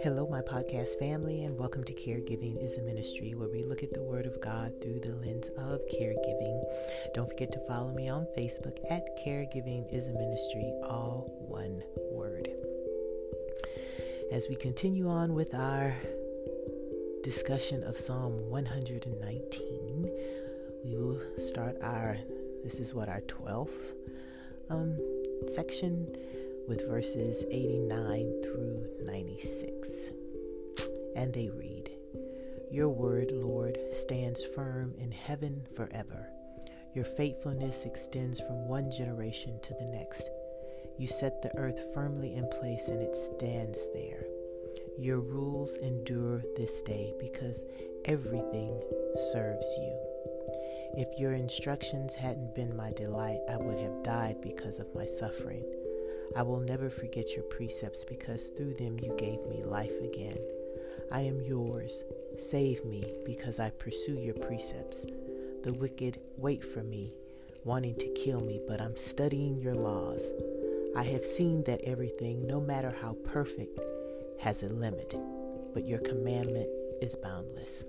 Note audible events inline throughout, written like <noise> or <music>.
Hello, my podcast family, and welcome to Caregiving is a Ministry, where we look at the Word of God through the lens of caregiving. Don't forget to follow me on Facebook at Caregiving is a Ministry, all one word. As we continue on with our discussion of Psalm 119, we will start our, this is what, our 12th um, section with verses 89 through 96. And they read Your word, Lord, stands firm in heaven forever. Your faithfulness extends from one generation to the next. You set the earth firmly in place and it stands there. Your rules endure this day because everything serves you. If your instructions hadn't been my delight, I would have died because of my suffering. I will never forget your precepts because through them you gave me life again. I am yours. Save me because I pursue your precepts. The wicked wait for me, wanting to kill me, but I'm studying your laws. I have seen that everything, no matter how perfect, has a limit, but your commandment is boundless.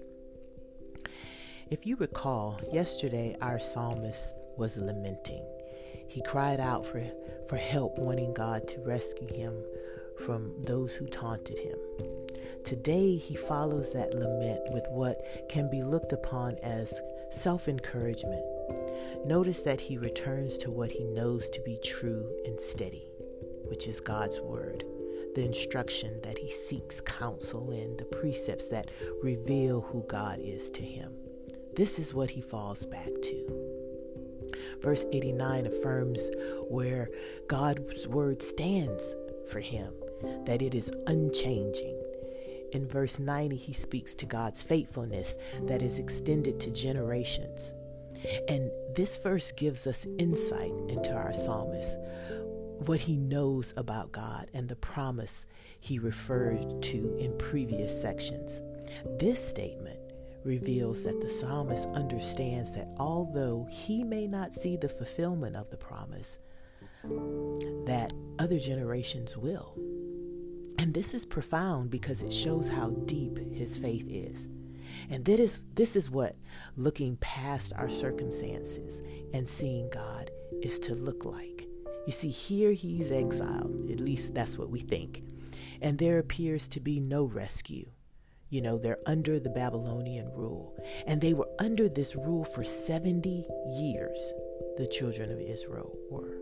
If you recall, yesterday our psalmist was lamenting. He cried out for, for help, wanting God to rescue him from those who taunted him. Today, he follows that lament with what can be looked upon as self encouragement. Notice that he returns to what he knows to be true and steady, which is God's word, the instruction that he seeks counsel in, the precepts that reveal who God is to him. This is what he falls back to. Verse 89 affirms where God's word stands for him, that it is unchanging. In verse 90, he speaks to God's faithfulness that is extended to generations. And this verse gives us insight into our psalmist, what he knows about God and the promise he referred to in previous sections. This statement reveals that the psalmist understands that although he may not see the fulfillment of the promise, that other generations will. And this is profound because it shows how deep his faith is. And that is, this is what looking past our circumstances and seeing God is to look like. You see, here he's exiled, at least that's what we think, and there appears to be no rescue. You know, they're under the Babylonian rule. And they were under this rule for 70 years, the children of Israel were.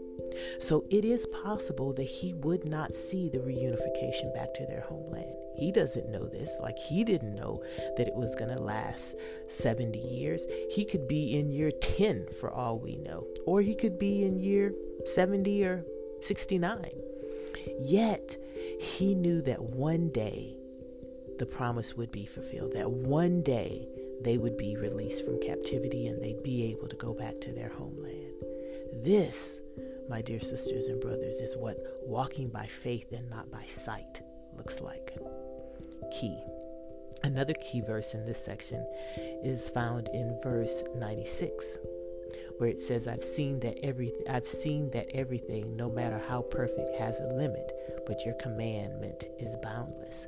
So it is possible that he would not see the reunification back to their homeland. He doesn't know this. Like, he didn't know that it was going to last 70 years. He could be in year 10 for all we know, or he could be in year 70 or 69. Yet, he knew that one day the promise would be fulfilled, that one day they would be released from captivity and they'd be able to go back to their homeland. This, my dear sisters and brothers, is what walking by faith and not by sight looks like. Key. Another key verse in this section is found in verse 96 where it says I've seen that every I've seen that everything no matter how perfect has a limit but your commandment is boundless.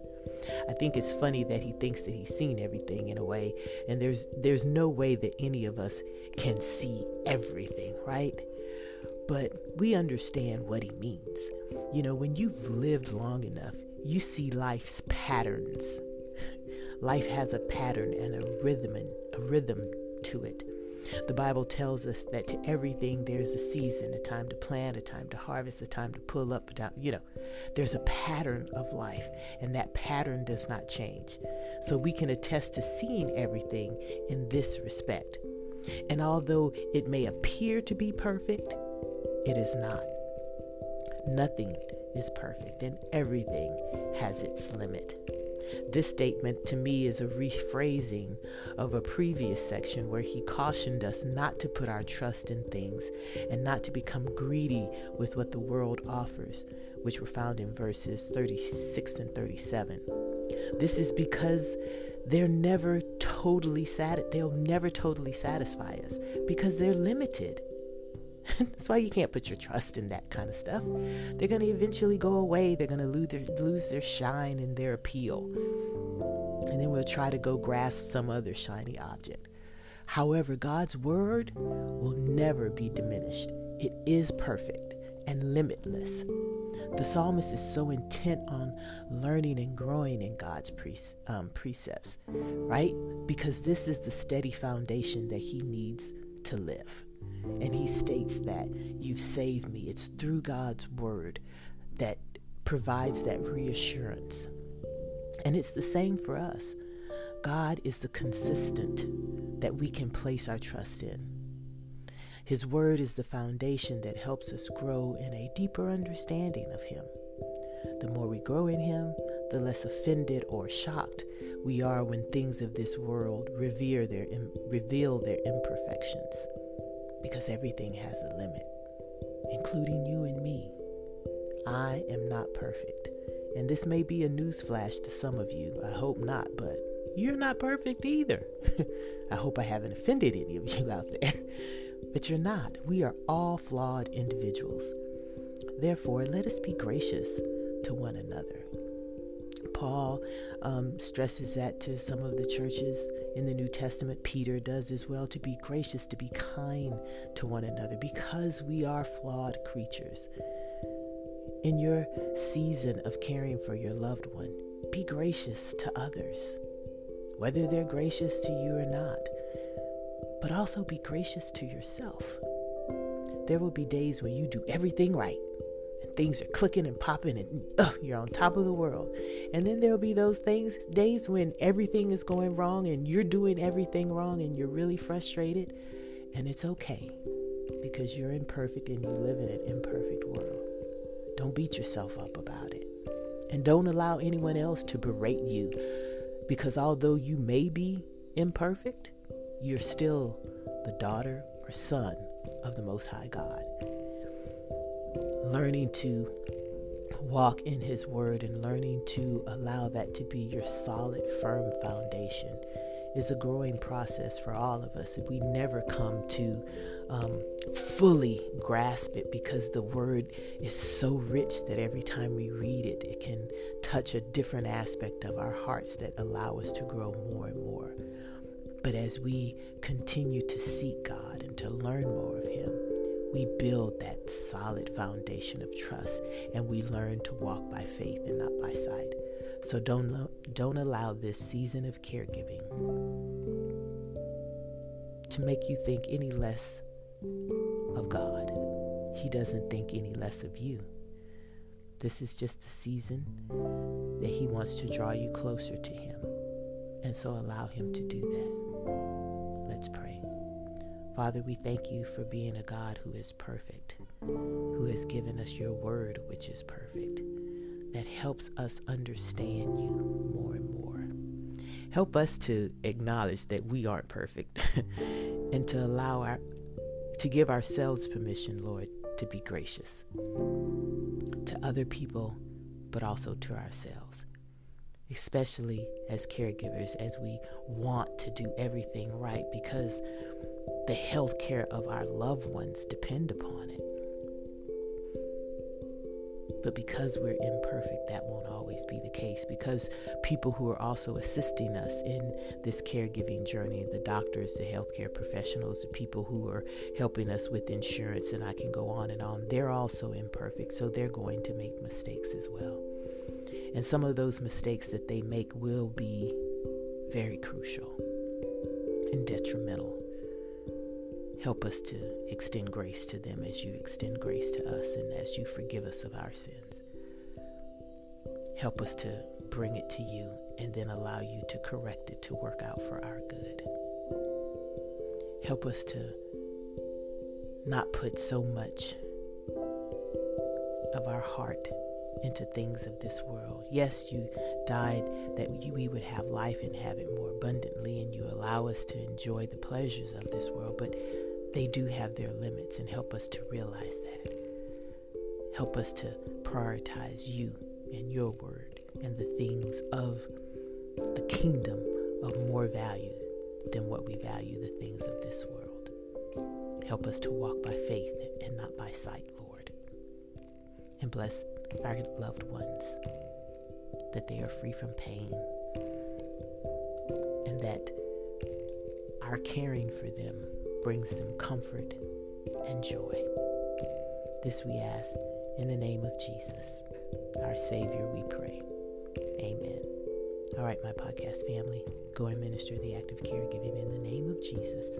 I think it's funny that he thinks that he's seen everything in a way, and there's there's no way that any of us can see everything, right? But we understand what he means. You know, when you've lived long enough, you see life's patterns. <laughs> Life has a pattern and a rhythm and a rhythm to it. The Bible tells us that to everything there's a season, a time to plant, a time to harvest, a time to pull up, down. You know, there's a pattern of life, and that pattern does not change. So we can attest to seeing everything in this respect. And although it may appear to be perfect, it is not. Nothing is perfect, and everything has its limit. This statement to me is a rephrasing of a previous section where he cautioned us not to put our trust in things and not to become greedy with what the world offers, which were found in verses 36 and 37. This is because they're never totally sat they'll never totally satisfy us because they're limited. <laughs> That's why you can't put your trust in that kind of stuff. They're going to eventually go away. They're going to lose their, lose their shine and their appeal. And then we'll try to go grasp some other shiny object. However, God's word will never be diminished. It is perfect and limitless. The psalmist is so intent on learning and growing in God's pre- um, precepts, right? Because this is the steady foundation that he needs to live. And he states that you've saved me. It's through God's word that provides that reassurance. And it's the same for us. God is the consistent that we can place our trust in. His word is the foundation that helps us grow in a deeper understanding of Him. The more we grow in Him, the less offended or shocked we are when things of this world revere their, reveal their imperfections because everything has a limit, including you and me. I am not perfect. And this may be a newsflash to some of you. I hope not, but you're not perfect either. <laughs> I hope I haven't offended any of <laughs> you out there. But you're not. We are all flawed individuals. Therefore, let us be gracious to one another. Paul um, stresses that to some of the churches in the New Testament. Peter does as well to be gracious, to be kind to one another because we are flawed creatures. In your season of caring for your loved one, be gracious to others, whether they're gracious to you or not. But also be gracious to yourself. There will be days when you do everything right things are clicking and popping and uh, you're on top of the world. And then there'll be those things days when everything is going wrong and you're doing everything wrong and you're really frustrated. And it's okay because you're imperfect and you live in an imperfect world. Don't beat yourself up about it. And don't allow anyone else to berate you because although you may be imperfect, you're still the daughter or son of the Most High God learning to walk in His Word and learning to allow that to be your solid, firm foundation is a growing process for all of us. We never come to um, fully grasp it because the Word is so rich that every time we read it, it can touch a different aspect of our hearts that allow us to grow more and more. But as we continue to seek God and to learn more of Him, we build that solid foundation of trust and we learn to walk by faith and not by sight. So don't don't allow this season of caregiving to make you think any less of God. He doesn't think any less of you. This is just a season that he wants to draw you closer to him. And so allow him to do that. Father, we thank you for being a God who is perfect, who has given us your word, which is perfect, that helps us understand you more and more. Help us to acknowledge that we aren't perfect <laughs> and to allow our to give ourselves permission, Lord, to be gracious to other people, but also to ourselves especially as caregivers, as we want to do everything right because the health care of our loved ones depend upon it. But because we're imperfect, that won't always be the case. Because people who are also assisting us in this caregiving journey the doctors, the healthcare professionals, the people who are helping us with insurance, and I can go on and on they're also imperfect. So they're going to make mistakes as well. And some of those mistakes that they make will be very crucial and detrimental. Help us to extend grace to them as you extend grace to us and as you forgive us of our sins. Help us to bring it to you and then allow you to correct it to work out for our good. Help us to not put so much of our heart into things of this world. Yes, you died that we would have life and have it more abundantly, and you allow us to enjoy the pleasures of this world, but they do have their limits, and help us to realize that. Help us to prioritize you and your word and the things of the kingdom of more value than what we value the things of this world. Help us to walk by faith and not by sight, Lord. And bless our loved ones that they are free from pain and that our caring for them brings them comfort and joy. This we ask in the name of Jesus, our Savior, we pray. Amen. All right, my podcast family, go and minister the act of caregiving in the name of Jesus.